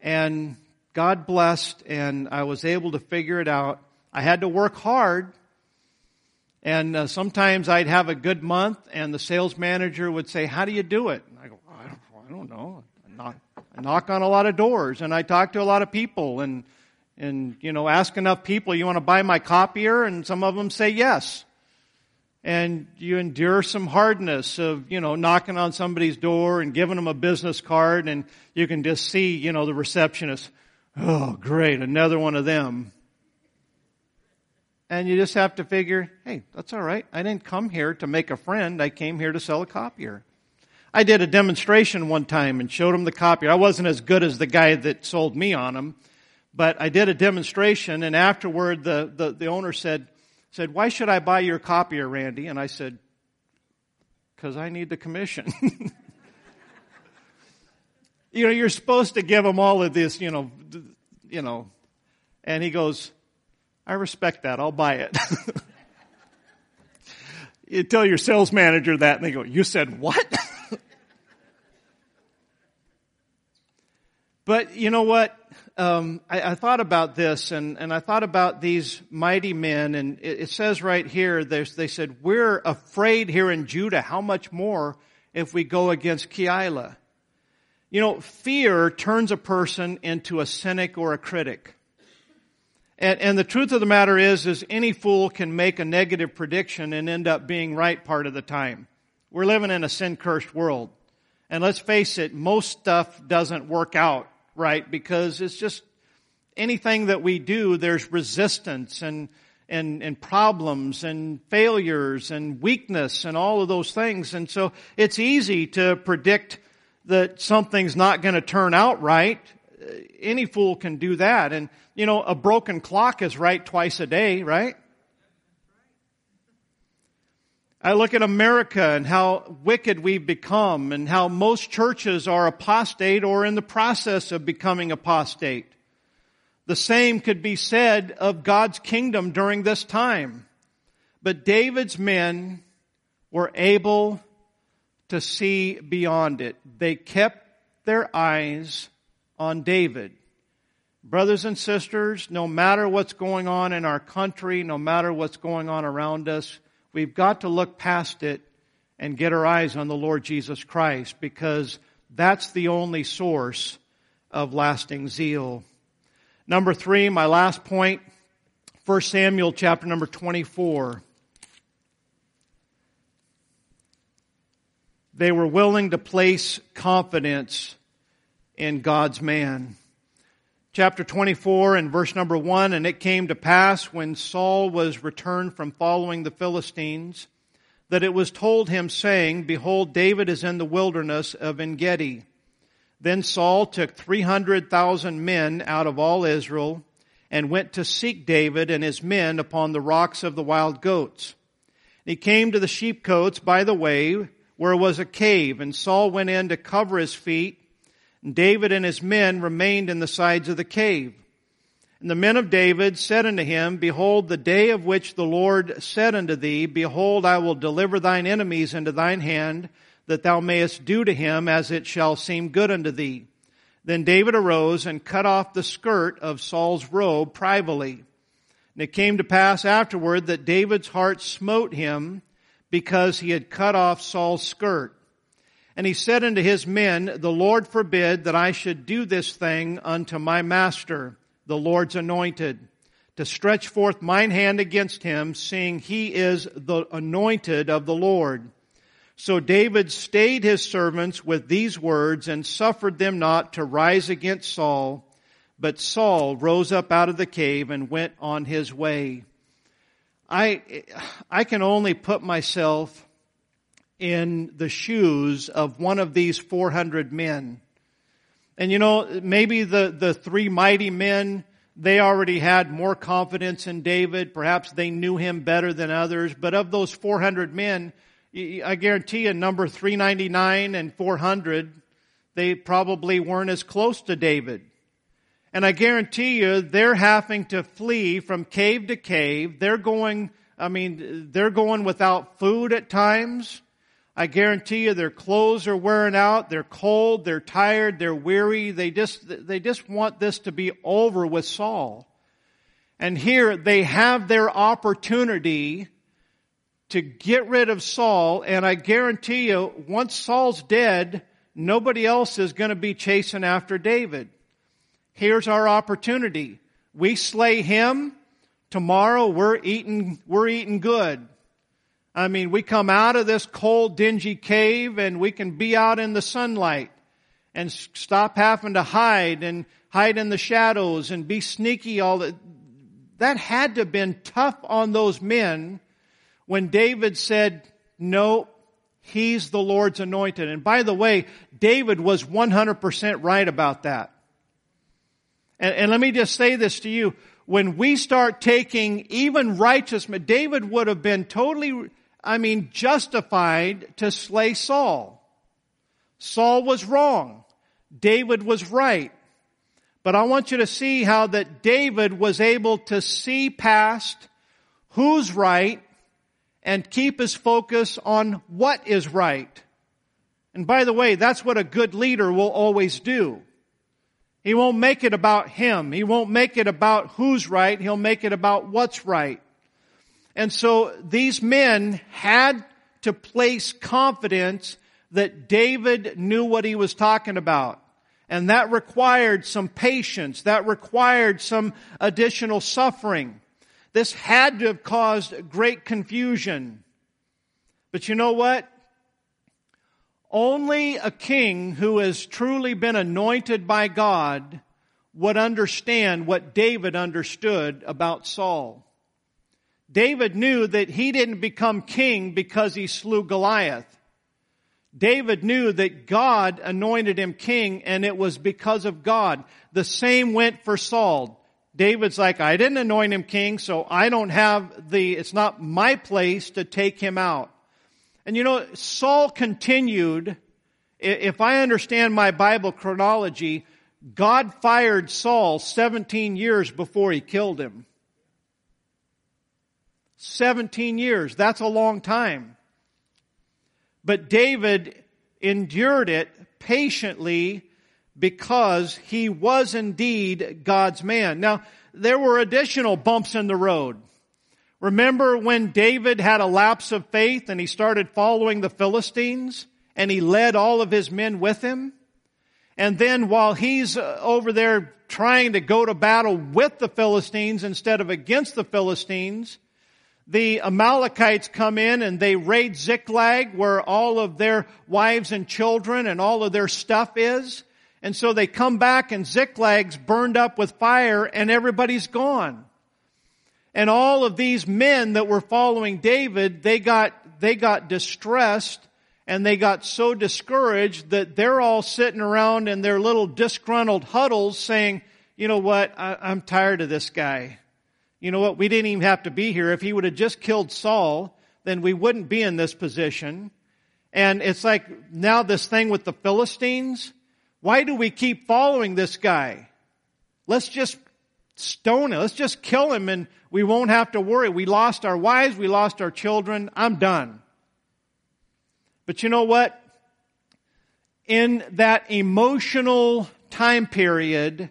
and God blessed and I was able to figure it out. I had to work hard. And uh, sometimes I'd have a good month and the sales manager would say, how do you do it? And I go, I don't, know. I knock, I knock on a lot of doors and I talk to a lot of people and, and, you know, ask enough people, you want to buy my copier? And some of them say yes and you endure some hardness of, you know, knocking on somebody's door and giving them a business card and you can just see, you know, the receptionist, oh great, another one of them. And you just have to figure, hey, that's alright. I didn't come here to make a friend. I came here to sell a copier. I did a demonstration one time and showed him the copier. I wasn't as good as the guy that sold me on them, but I did a demonstration and afterward the, the, the owner said, said, Why should I buy your copier, Randy? And I said, Because I need the commission. you know, you're supposed to give him all of this, you know, you know. And he goes, I respect that. I'll buy it. you tell your sales manager that and they go, you said what? but you know what? um, I, I, thought about this and, and I thought about these mighty men and it, it says right here, they said, we're afraid here in Judah. How much more if we go against Keilah? You know, fear turns a person into a cynic or a critic. And, and the truth of the matter is, is any fool can make a negative prediction and end up being right part of the time. We're living in a sin cursed world. And let's face it, most stuff doesn't work out right? Because it's just anything that we do, there's resistance and, and, and problems and failures and weakness and all of those things. And so it's easy to predict that something's not going to turn out right. Any fool can do that. And, you know, a broken clock is right twice a day, right? I look at America and how wicked we've become and how most churches are apostate or in the process of becoming apostate. The same could be said of God's kingdom during this time. But David's men were able to see beyond it. They kept their eyes on David. Brothers and sisters, no matter what's going on in our country, no matter what's going on around us, We've got to look past it and get our eyes on the Lord Jesus Christ because that's the only source of lasting zeal. Number three, my last point, 1 Samuel chapter number 24. They were willing to place confidence in God's man chapter 24 and verse number 1 And it came to pass when Saul was returned from following the Philistines that it was told him, saying, Behold, David is in the wilderness of Engedi. Then Saul took 300,000 men out of all Israel and went to seek David and his men upon the rocks of the wild goats. He came to the sheepcotes by the way where was a cave and Saul went in to cover his feet David and his men remained in the sides of the cave. And the men of David said unto him, Behold, the day of which the Lord said unto thee, Behold, I will deliver thine enemies into thine hand, that thou mayest do to him as it shall seem good unto thee. Then David arose and cut off the skirt of Saul's robe privately. And it came to pass afterward that David's heart smote him because he had cut off Saul's skirt. And he said unto his men, The Lord forbid that I should do this thing unto my master, the Lord's anointed, to stretch forth mine hand against him, seeing he is the anointed of the Lord. So David stayed his servants with these words and suffered them not to rise against Saul. But Saul rose up out of the cave and went on his way. I, I can only put myself in the shoes of one of these 400 men. And you know, maybe the, the three mighty men, they already had more confidence in David. Perhaps they knew him better than others. But of those 400 men, I guarantee you number 399 and 400, they probably weren't as close to David. And I guarantee you they're having to flee from cave to cave. They're going, I mean, they're going without food at times. I guarantee you their clothes are wearing out, they're cold, they're tired, they're weary, they just, they just want this to be over with Saul. And here they have their opportunity to get rid of Saul, and I guarantee you, once Saul's dead, nobody else is going to be chasing after David. Here's our opportunity. We slay him, tomorrow we're eating, we're eating good. I mean, we come out of this cold, dingy cave and we can be out in the sunlight and stop having to hide and hide in the shadows and be sneaky all that. That had to have been tough on those men when David said, no, he's the Lord's anointed. And by the way, David was 100% right about that. And, and let me just say this to you. When we start taking even righteous, David would have been totally I mean, justified to slay Saul. Saul was wrong. David was right. But I want you to see how that David was able to see past who's right and keep his focus on what is right. And by the way, that's what a good leader will always do. He won't make it about him. He won't make it about who's right. He'll make it about what's right. And so these men had to place confidence that David knew what he was talking about. And that required some patience. That required some additional suffering. This had to have caused great confusion. But you know what? Only a king who has truly been anointed by God would understand what David understood about Saul. David knew that he didn't become king because he slew Goliath. David knew that God anointed him king and it was because of God. The same went for Saul. David's like, I didn't anoint him king, so I don't have the, it's not my place to take him out. And you know, Saul continued, if I understand my Bible chronology, God fired Saul 17 years before he killed him. 17 years. That's a long time. But David endured it patiently because he was indeed God's man. Now, there were additional bumps in the road. Remember when David had a lapse of faith and he started following the Philistines and he led all of his men with him? And then while he's uh, over there trying to go to battle with the Philistines instead of against the Philistines, the Amalekites come in and they raid Ziklag where all of their wives and children and all of their stuff is. And so they come back and Ziklag's burned up with fire and everybody's gone. And all of these men that were following David, they got, they got distressed and they got so discouraged that they're all sitting around in their little disgruntled huddles saying, you know what, I, I'm tired of this guy you know what? We didn't even have to be here. If he would have just killed Saul, then we wouldn't be in this position. And it's like now this thing with the Philistines. Why do we keep following this guy? Let's just stone him. Let's just kill him and we won't have to worry. We lost our wives. We lost our children. I'm done. But you know what? In that emotional time period,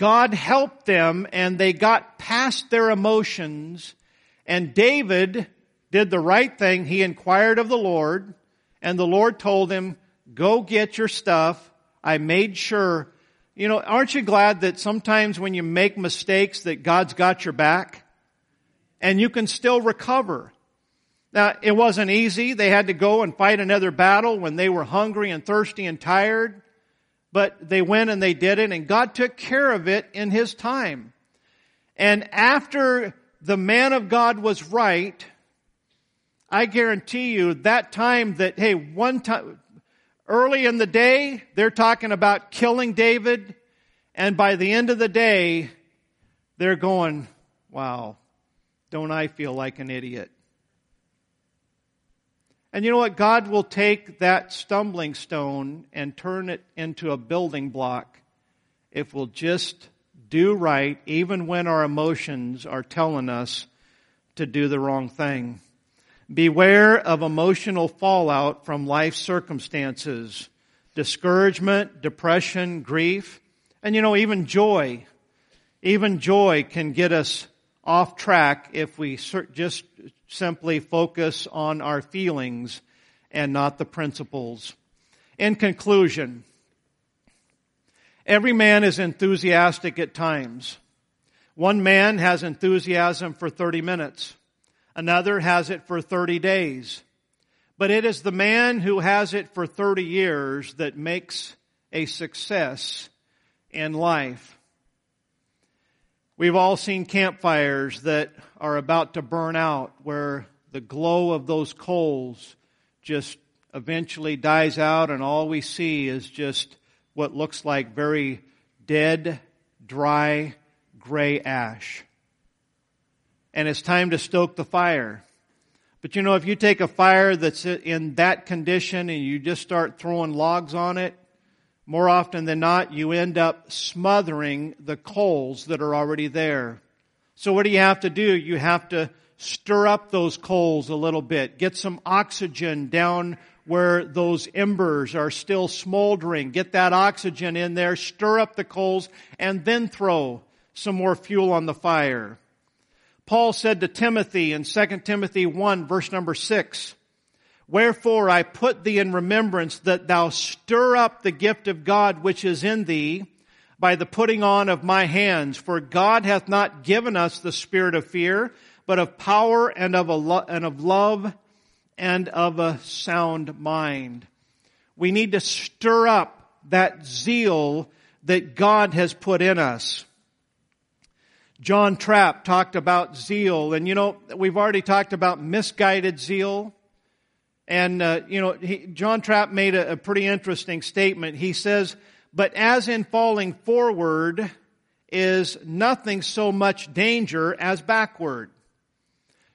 God helped them and they got past their emotions and David did the right thing. He inquired of the Lord and the Lord told him, go get your stuff. I made sure. You know, aren't you glad that sometimes when you make mistakes that God's got your back and you can still recover? Now, it wasn't easy. They had to go and fight another battle when they were hungry and thirsty and tired. But they went and they did it and God took care of it in His time. And after the man of God was right, I guarantee you that time that, hey, one time, early in the day, they're talking about killing David. And by the end of the day, they're going, wow, don't I feel like an idiot? And you know what? God will take that stumbling stone and turn it into a building block if we'll just do right, even when our emotions are telling us to do the wrong thing. Beware of emotional fallout from life circumstances, discouragement, depression, grief, and you know, even joy. Even joy can get us off track if we just simply focus on our feelings and not the principles. In conclusion, every man is enthusiastic at times. One man has enthusiasm for 30 minutes. Another has it for 30 days. But it is the man who has it for 30 years that makes a success in life. We've all seen campfires that are about to burn out where the glow of those coals just eventually dies out and all we see is just what looks like very dead, dry, gray ash and it's time to stoke the fire. But you know, if you take a fire that's in that condition and you just start throwing logs on it, more often than not, you end up smothering the coals that are already there. So what do you have to do? You have to stir up those coals a little bit, get some oxygen down where those embers are still smoldering, get that oxygen in there, stir up the coals, and then throw some more fuel on the fire. Paul said to Timothy in 2 Timothy 1 verse number 6, Wherefore I put thee in remembrance that thou stir up the gift of God which is in thee by the putting on of my hands. For God hath not given us the spirit of fear, but of power and of, lo- and of love and of a sound mind. We need to stir up that zeal that God has put in us. John Trapp talked about zeal, and you know, we've already talked about misguided zeal. And, uh, you know, he, John Trapp made a, a pretty interesting statement. He says, but as in falling forward is nothing so much danger as backward.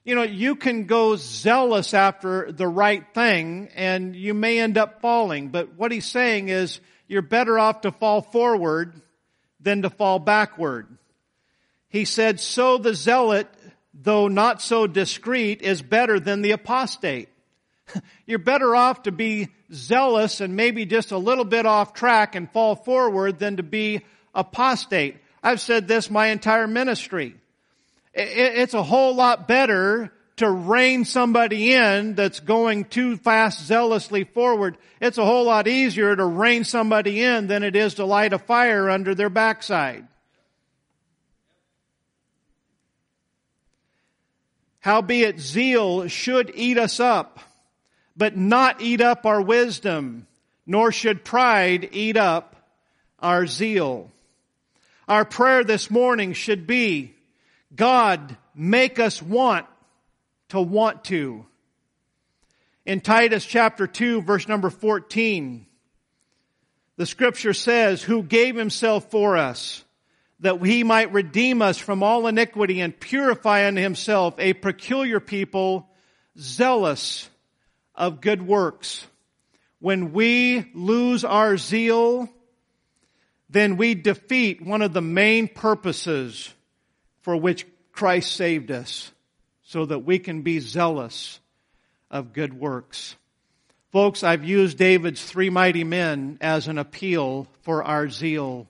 You know, you can go zealous after the right thing and you may end up falling, but what he's saying is you're better off to fall forward than to fall backward. He said, so the zealot, though not so discreet, is better than the apostate. You're better off to be zealous and maybe just a little bit off track and fall forward than to be apostate. I've said this my entire ministry. It's a whole lot better to rein somebody in that's going too fast zealously forward. It's a whole lot easier to rein somebody in than it is to light a fire under their backside. Howbeit zeal should eat us up, but not eat up our wisdom, nor should pride eat up our zeal. Our prayer this morning should be, God, make us want to want to. In Titus chapter 2 verse number 14, the scripture says, who gave himself for us that he might redeem us from all iniquity and purify unto himself a peculiar people zealous of good works. When we lose our zeal, then we defeat one of the main purposes for which Christ saved us, so that we can be zealous of good works. Folks, I've used David's three mighty men as an appeal for our zeal.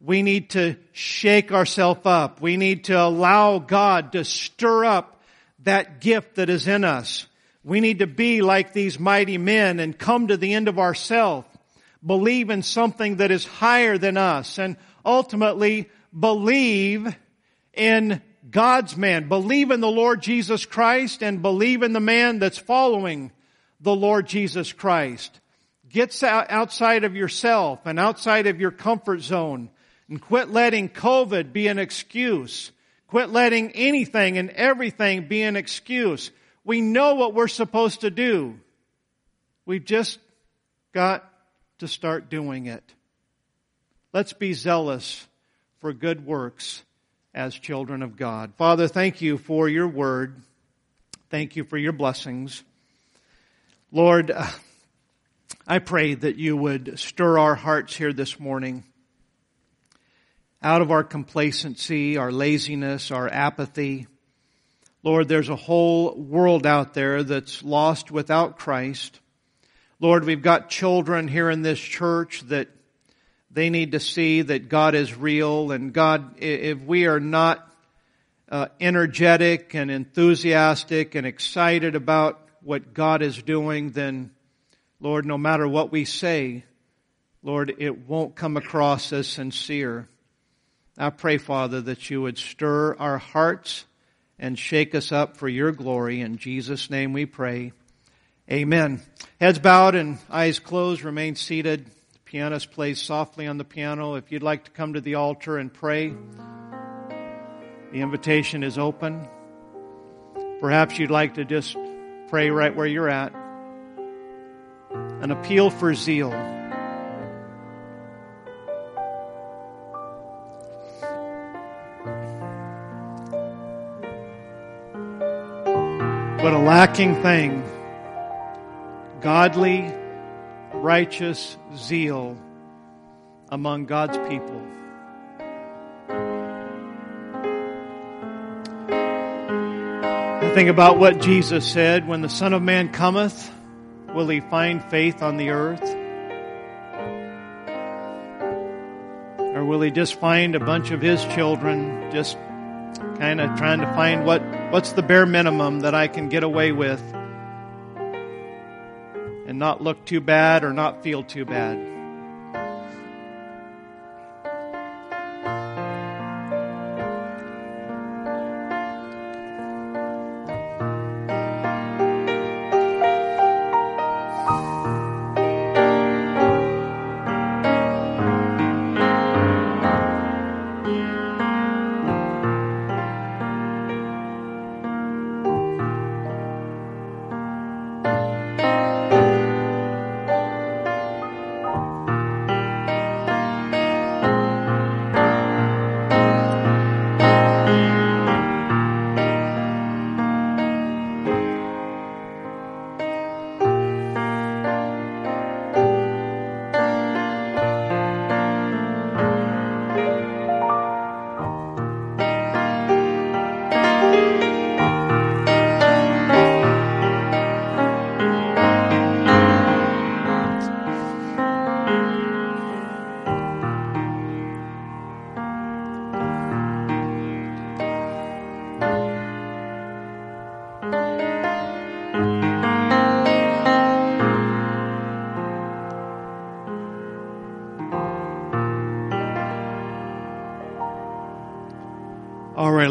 We need to shake ourselves up. We need to allow God to stir up that gift that is in us. We need to be like these mighty men and come to the end of ourselves, believe in something that is higher than us, and ultimately believe in God's man. Believe in the Lord Jesus Christ and believe in the man that's following the Lord Jesus Christ. Get outside of yourself and outside of your comfort zone and quit letting COVID be an excuse. Quit letting anything and everything be an excuse. We know what we're supposed to do. We've just got to start doing it. Let's be zealous for good works as children of God. Father, thank you for your word. Thank you for your blessings. Lord, uh, I pray that you would stir our hearts here this morning out of our complacency, our laziness, our apathy. Lord, there's a whole world out there that's lost without Christ. Lord, we've got children here in this church that they need to see that God is real and God, if we are not uh, energetic and enthusiastic and excited about what God is doing, then Lord, no matter what we say, Lord, it won't come across as sincere. I pray, Father, that you would stir our hearts and shake us up for your glory. In Jesus' name we pray. Amen. Heads bowed and eyes closed, remain seated. The pianist plays softly on the piano. If you'd like to come to the altar and pray, the invitation is open. Perhaps you'd like to just pray right where you're at. An appeal for zeal. But a lacking thing godly, righteous zeal among God's people. I think about what Jesus said when the Son of Man cometh, will he find faith on the earth? Or will he just find a bunch of his children just kind of trying to find what, what's the bare minimum that I can get away with and not look too bad or not feel too bad?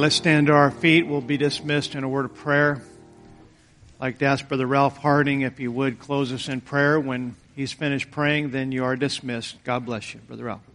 Let's stand to our feet. We'll be dismissed in a word of prayer. I'd like to ask Brother Ralph Harding if he would close us in prayer. When he's finished praying, then you are dismissed. God bless you, Brother Ralph.